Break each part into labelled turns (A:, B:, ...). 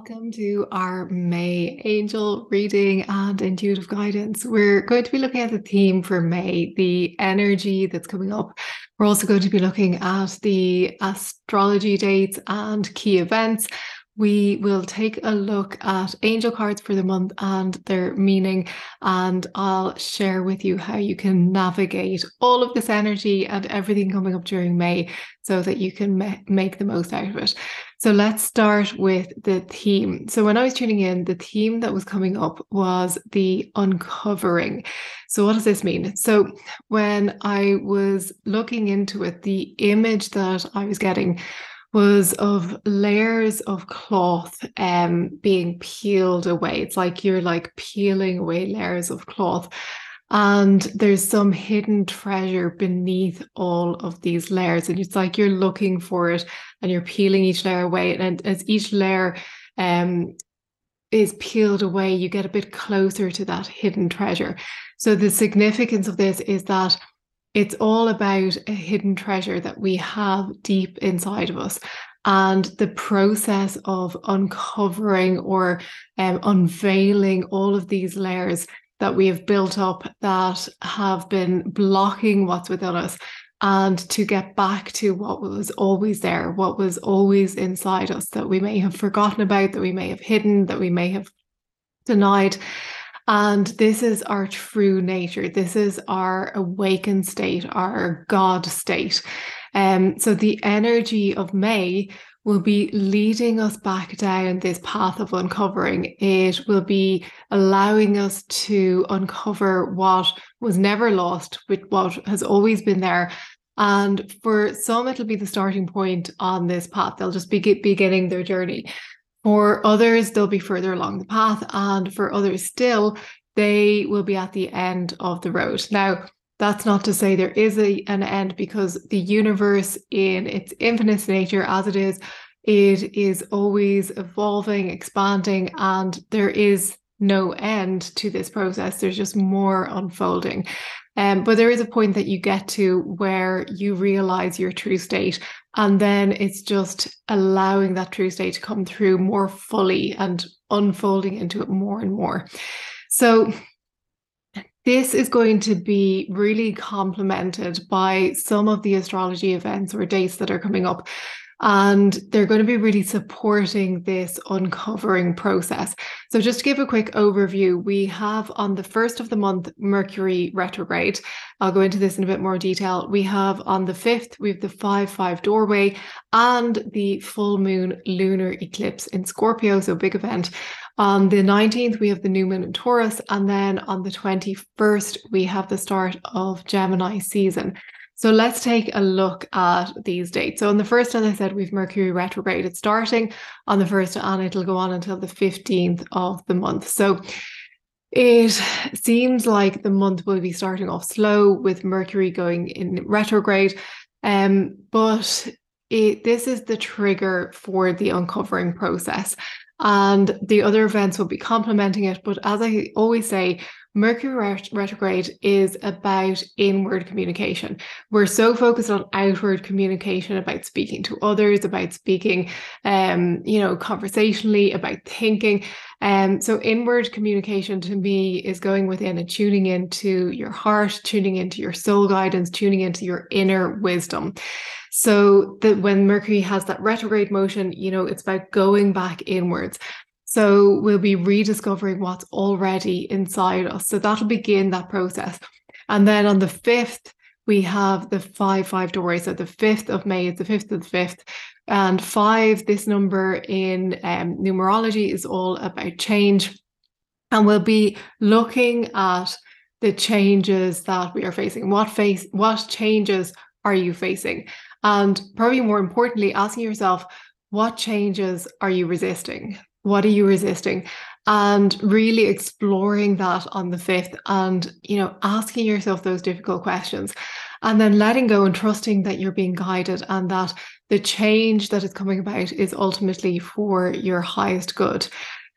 A: welcome to our May angel reading and intuitive guidance. We're going to be looking at the theme for May, the energy that's coming up. We're also going to be looking at the astrology dates and key events. We will take a look at angel cards for the month and their meaning, and I'll share with you how you can navigate all of this energy and everything coming up during May so that you can ma- make the most out of it. So let's start with the theme. So when I was tuning in, the theme that was coming up was the uncovering. So what does this mean? So when I was looking into it, the image that I was getting was of layers of cloth um being peeled away. It's like you're like peeling away layers of cloth. And there's some hidden treasure beneath all of these layers. And it's like you're looking for it and you're peeling each layer away. And as each layer um is peeled away you get a bit closer to that hidden treasure. So the significance of this is that it's all about a hidden treasure that we have deep inside of us and the process of uncovering or um, unveiling all of these layers that we have built up that have been blocking what's within us and to get back to what was always there, what was always inside us that we may have forgotten about, that we may have hidden, that we may have denied. And this is our true nature. This is our awakened state, our God state. Um, so the energy of May will be leading us back down this path of uncovering. It will be allowing us to uncover what was never lost, with what has always been there. And for some, it'll be the starting point on this path. They'll just be beginning their journey. For others, they'll be further along the path. And for others still, they will be at the end of the road. Now, that's not to say there is a, an end because the universe, in its infinite nature as it is, it is always evolving, expanding, and there is no end to this process. There's just more unfolding. Um, but there is a point that you get to where you realize your true state. And then it's just allowing that true state to come through more fully and unfolding into it more and more. So this is going to be really complemented by some of the astrology events or dates that are coming up. And they're going to be really supporting this uncovering process. So, just to give a quick overview, we have on the first of the month Mercury retrograde. I'll go into this in a bit more detail. We have on the 5th, we have the 5 5 doorway and the full moon lunar eclipse in Scorpio. So, big event. On the 19th, we have the new moon in Taurus. And then on the 21st, we have the start of Gemini season. So let's take a look at these dates. So on the first, as I said, we've Mercury retrograde. It's starting on the first and it'll go on until the 15th of the month. So it seems like the month will be starting off slow with Mercury going in retrograde. Um, but it, this is the trigger for the uncovering process and the other events will be complementing it. But as I always say, Mercury retrograde is about inward communication. We're so focused on outward communication about speaking to others, about speaking, um, you know, conversationally, about thinking. Um, so inward communication to me is going within and tuning into your heart, tuning into your soul guidance, tuning into your inner wisdom. So that when Mercury has that retrograde motion, you know, it's about going back inwards. So we'll be rediscovering what's already inside us. So that'll begin that process. And then on the 5th, we have the 5 5 doorway. So the 5th of May is the 5th of the 5th. And five, this number in um, numerology is all about change. And we'll be looking at the changes that we are facing. What face what changes are you facing? And probably more importantly, asking yourself, what changes are you resisting? What are you resisting? And really exploring that on the fifth and, you know, asking yourself those difficult questions and then letting go and trusting that you're being guided and that the change that is coming about is ultimately for your highest good.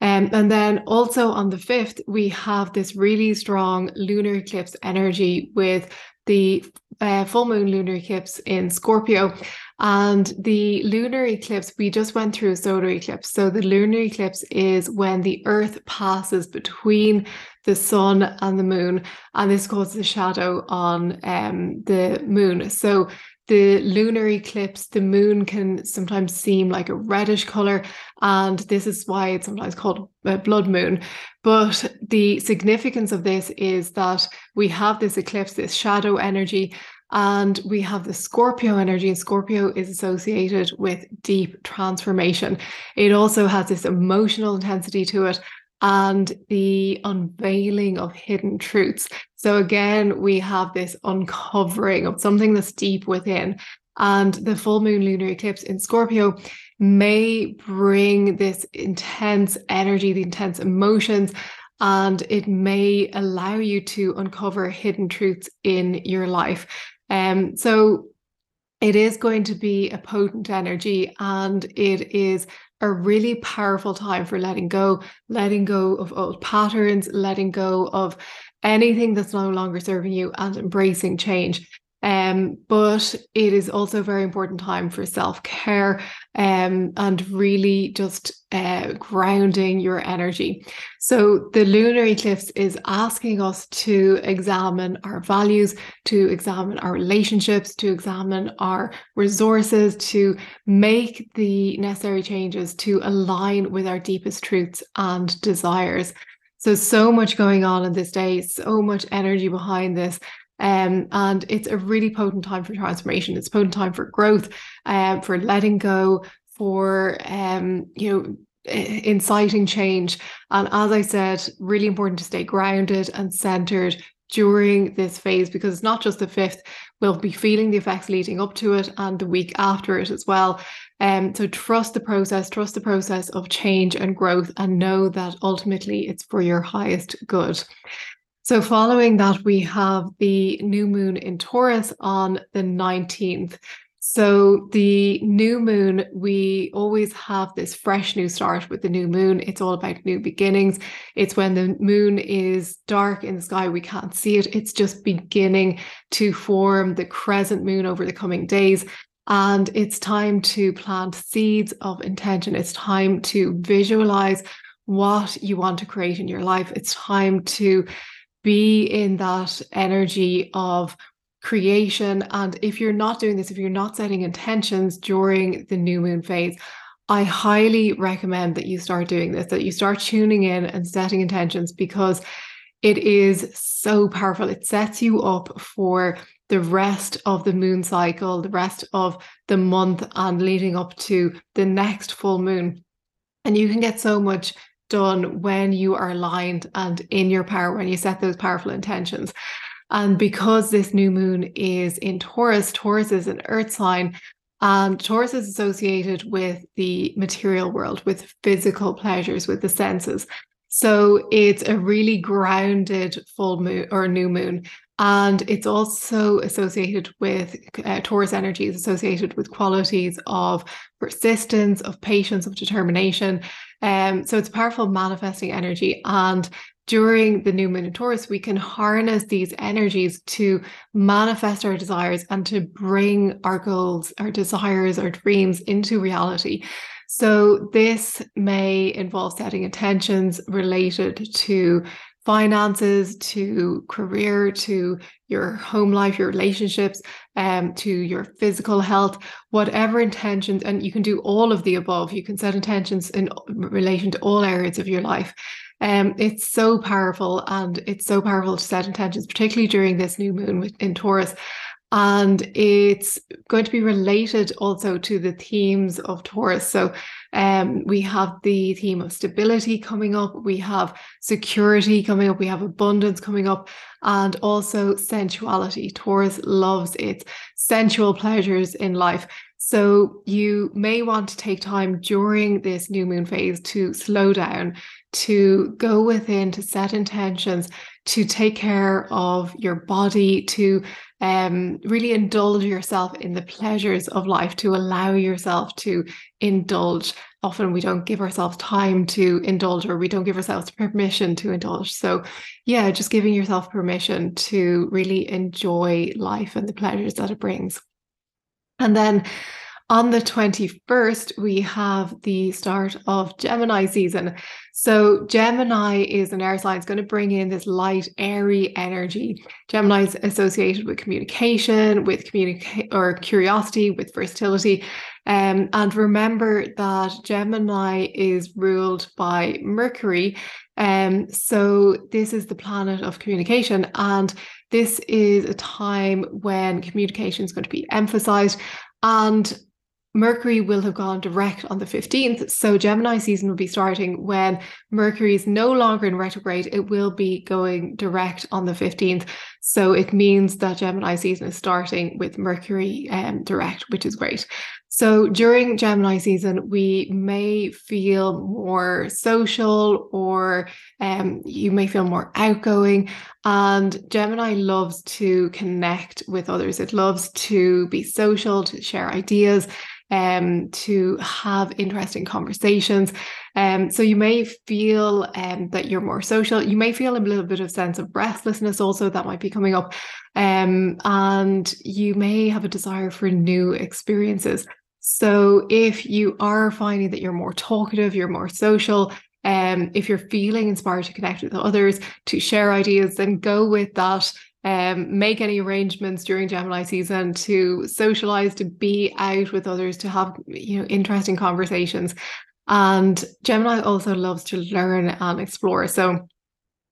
A: Um, and then also on the 5th, we have this really strong lunar eclipse energy with the uh, full moon lunar eclipse in Scorpio. And the lunar eclipse, we just went through a solar eclipse. So the lunar eclipse is when the earth passes between the sun and the moon, and this causes a shadow on um, the moon. So the lunar eclipse, the moon can sometimes seem like a reddish color, and this is why it's sometimes called a blood moon. But the significance of this is that we have this eclipse, this shadow energy, and we have the Scorpio energy, and Scorpio is associated with deep transformation. It also has this emotional intensity to it and the unveiling of hidden truths. So, again, we have this uncovering of something that's deep within. And the full moon lunar eclipse in Scorpio may bring this intense energy, the intense emotions, and it may allow you to uncover hidden truths in your life. Um, so it is going to be a potent energy and it is a really powerful time for letting go, letting go of old patterns, letting go of anything that's no longer serving you and embracing change. Um, but it is also a very important time for self care um, and really just uh, grounding your energy. So, the lunar eclipse is asking us to examine our values, to examine our relationships, to examine our resources, to make the necessary changes to align with our deepest truths and desires. So, so much going on in this day, so much energy behind this. Um, and it's a really potent time for transformation. It's potent time for growth, um, for letting go, for um, you know, inciting change. And as I said, really important to stay grounded and centered during this phase because it's not just the fifth, we'll be feeling the effects leading up to it and the week after it as well. Um, so trust the process, trust the process of change and growth, and know that ultimately it's for your highest good. So, following that, we have the new moon in Taurus on the 19th. So, the new moon, we always have this fresh new start with the new moon. It's all about new beginnings. It's when the moon is dark in the sky, we can't see it. It's just beginning to form the crescent moon over the coming days. And it's time to plant seeds of intention. It's time to visualize what you want to create in your life. It's time to be in that energy of creation. And if you're not doing this, if you're not setting intentions during the new moon phase, I highly recommend that you start doing this, that you start tuning in and setting intentions because it is so powerful. It sets you up for the rest of the moon cycle, the rest of the month, and leading up to the next full moon. And you can get so much done when you are aligned and in your power, when you set those powerful intentions. And because this new moon is in Taurus, Taurus is an earth sign, and Taurus is associated with the material world, with physical pleasures, with the senses. So it's a really grounded full moon or new moon. And it's also associated with uh, Taurus energy, is associated with qualities of persistence, of patience, of determination. Um, so it's powerful manifesting energy. And during the new moon in Taurus, we can harness these energies to manifest our desires and to bring our goals, our desires, our dreams into reality. So, this may involve setting intentions related to finances to career to your home life your relationships um to your physical health whatever intentions and you can do all of the above. You can set intentions in relation to all areas of your life. Um it's so powerful and it's so powerful to set intentions particularly during this new moon in taurus. And it's going to be related also to the themes of Taurus. So um, we have the theme of stability coming up, we have security coming up, we have abundance coming up, and also sensuality. Taurus loves its sensual pleasures in life. So you may want to take time during this new moon phase to slow down, to go within, to set intentions, to take care of your body, to um, really indulge yourself in the pleasures of life, to allow yourself to indulge. Often we don't give ourselves time to indulge or we don't give ourselves permission to indulge. So, yeah, just giving yourself permission to really enjoy life and the pleasures that it brings. And then on the 21st, we have the start of Gemini season. So, Gemini is an air sign, it's going to bring in this light, airy energy. Gemini is associated with communication, with communicate or curiosity, with versatility. Um, and remember that Gemini is ruled by Mercury. Um, so, this is the planet of communication. And this is a time when communication is going to be emphasized. And Mercury will have gone direct on the 15th. So Gemini season will be starting when Mercury is no longer in retrograde. It will be going direct on the 15th. So it means that Gemini season is starting with Mercury um, direct, which is great. So during Gemini season, we may feel more social or um, you may feel more outgoing. And Gemini loves to connect with others, it loves to be social, to share ideas um, to have interesting conversations. Um, so you may feel um, that you're more social. You may feel a little bit of sense of restlessness also that might be coming up. Um, and you may have a desire for new experiences. So if you are finding that you're more talkative, you're more social, um, if you're feeling inspired to connect with others, to share ideas, then go with that um, make any arrangements during Gemini season to socialize, to be out with others, to have you know interesting conversations. And Gemini also loves to learn and explore. So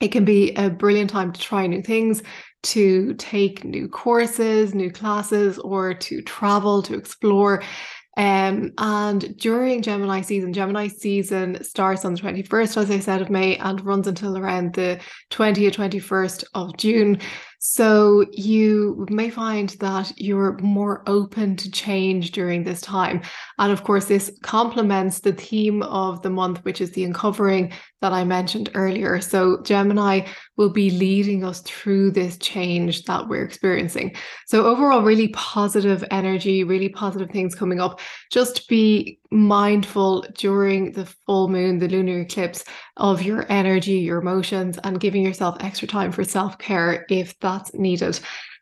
A: it can be a brilliant time to try new things, to take new courses, new classes, or to travel, to explore. Um, and during Gemini season, Gemini season starts on the 21st, as I said, of May and runs until around the 20th, 21st of June. So you may find that you're more open to change during this time. And of course, this complements the theme of the month, which is the uncovering that I mentioned earlier. So Gemini will be leading us through this change that we're experiencing. So overall, really positive energy, really positive things coming up. Just be mindful during the full moon, the lunar eclipse, of your energy, your emotions, and giving yourself extra time for self care if that's needed.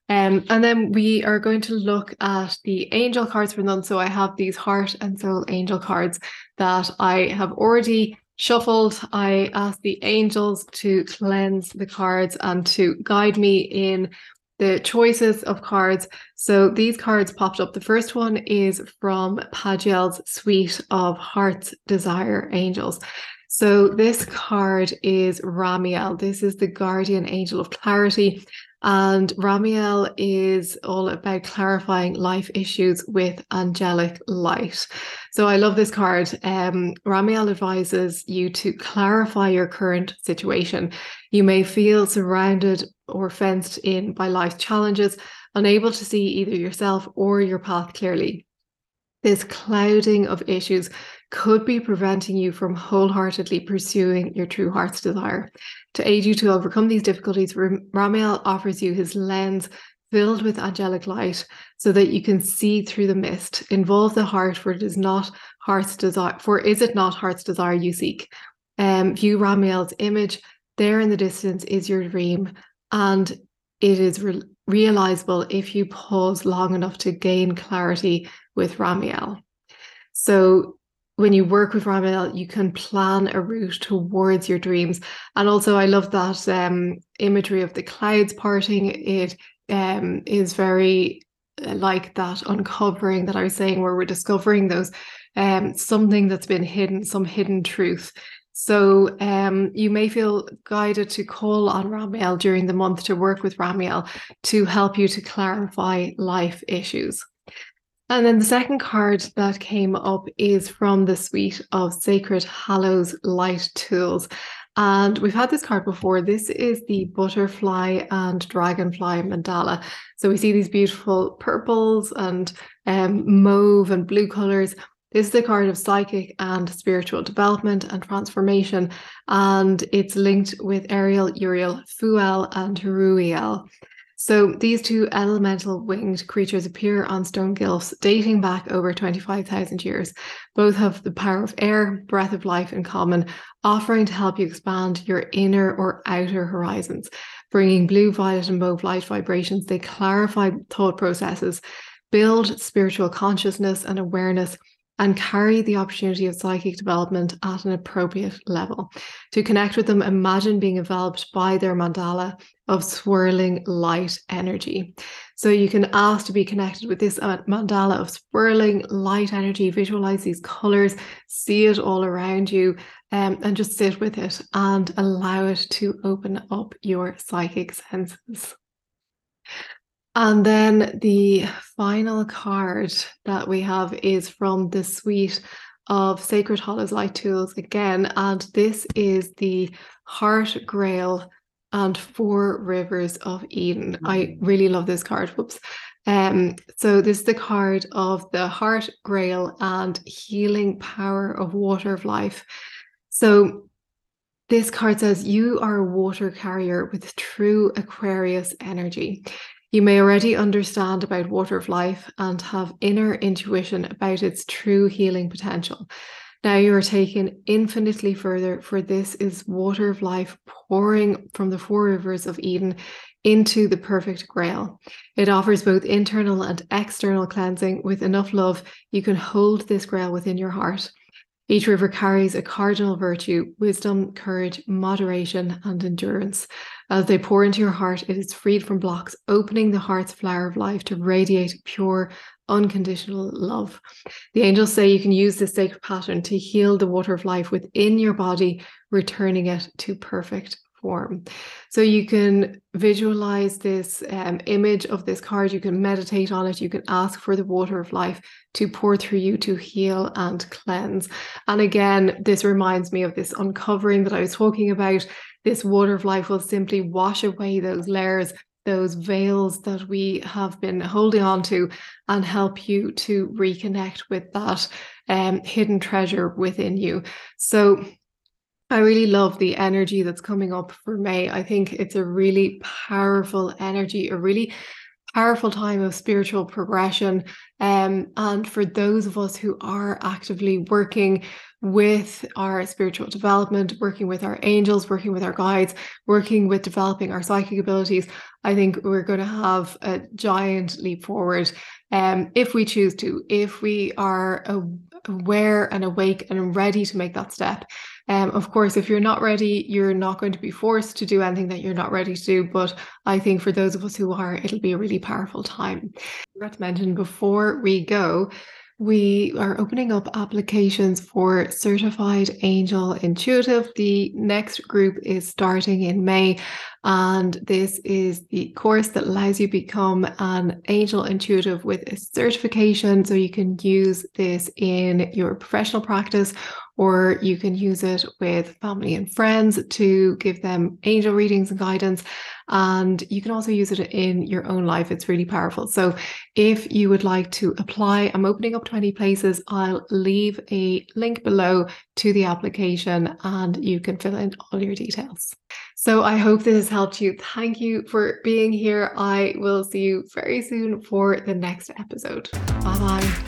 A: Um, and then we are going to look at the angel cards for none. So I have these heart and soul angel cards that I have already shuffled. I asked the angels to cleanse the cards and to guide me in the choices of cards. So these cards popped up. The first one is from Pagiel's suite of Heart's Desire Angels. So this card is Ramiel. This is the guardian angel of clarity. And Ramiel is all about clarifying life issues with angelic light. So I love this card. Um, Ramiel advises you to clarify your current situation. You may feel surrounded or fenced in by life's challenges, unable to see either yourself or your path clearly. This clouding of issues could be preventing you from wholeheartedly pursuing your true heart's desire. To aid you to overcome these difficulties, Ramiel offers you his lens filled with angelic light so that you can see through the mist. Involve the heart, for it is not heart's desire, for is it not heart's desire you seek? Um, view Ramiel's image. There in the distance is your dream, and it is re- realizable if you pause long enough to gain clarity with Ramiel. So when you work with Ramiel, you can plan a route towards your dreams. And also, I love that um, imagery of the clouds parting. It um, is very uh, like that uncovering that I was saying, where we're discovering those um, something that's been hidden, some hidden truth. So um, you may feel guided to call on Ramiel during the month to work with Ramiel to help you to clarify life issues. And then the second card that came up is from the suite of Sacred Hallows Light Tools. And we've had this card before. This is the butterfly and dragonfly mandala. So we see these beautiful purples and um, mauve and blue colors. This is the card of psychic and spiritual development and transformation. And it's linked with Ariel, Uriel, Fuel, and Ruiel. So these two elemental winged creatures appear on stone glyphs dating back over 25,000 years. Both have the power of air, breath of life in common, offering to help you expand your inner or outer horizons. Bringing blue, violet, and mauve light vibrations, they clarify thought processes, build spiritual consciousness and awareness and carry the opportunity of psychic development at an appropriate level. To connect with them, imagine being enveloped by their mandala of swirling light energy. So you can ask to be connected with this uh, mandala of swirling light energy, visualize these colors, see it all around you, um, and just sit with it and allow it to open up your psychic senses. And then the final card that we have is from the suite of Sacred Hallows Light Tools again. And this is the Heart Grail and Four Rivers of Eden. I mm. really love this card. Whoops. Um, so this is the card of the Heart Grail and Healing Power of Water of Life. So this card says you are a water carrier with true Aquarius energy. You may already understand about water of life and have inner intuition about its true healing potential. Now you are taken infinitely further, for this is water of life pouring from the four rivers of Eden into the perfect grail. It offers both internal and external cleansing. With enough love, you can hold this grail within your heart. Each river carries a cardinal virtue wisdom, courage, moderation, and endurance. As they pour into your heart, it is freed from blocks, opening the heart's flower of life to radiate pure, unconditional love. The angels say you can use this sacred pattern to heal the water of life within your body, returning it to perfect form. So you can visualize this um, image of this card, you can meditate on it, you can ask for the water of life to pour through you to heal and cleanse. And again, this reminds me of this uncovering that I was talking about. This water of life will simply wash away those layers those veils that we have been holding on to and help you to reconnect with that um, hidden treasure within you. So I really love the energy that's coming up for May. I think it's a really powerful energy, a really powerful time of spiritual progression. Um, and for those of us who are actively working with our spiritual development, working with our angels, working with our guides, working with developing our psychic abilities, I think we're going to have a giant leap forward um, if we choose to, if we are aware and awake and ready to make that step. Um, of course, if you're not ready, you're not going to be forced to do anything that you're not ready to do. But I think for those of us who are, it'll be a really powerful time. I forgot to mention before we go, we are opening up applications for Certified Angel Intuitive. The next group is starting in May, and this is the course that allows you become an angel intuitive with a certification. So you can use this in your professional practice or you can use it with family and friends to give them angel readings and guidance. And you can also use it in your own life. It's really powerful. So if you would like to apply, I'm opening up 20 places. I'll leave a link below to the application and you can fill in all your details. So I hope this has helped you. Thank you for being here. I will see you very soon for the next episode. Bye bye.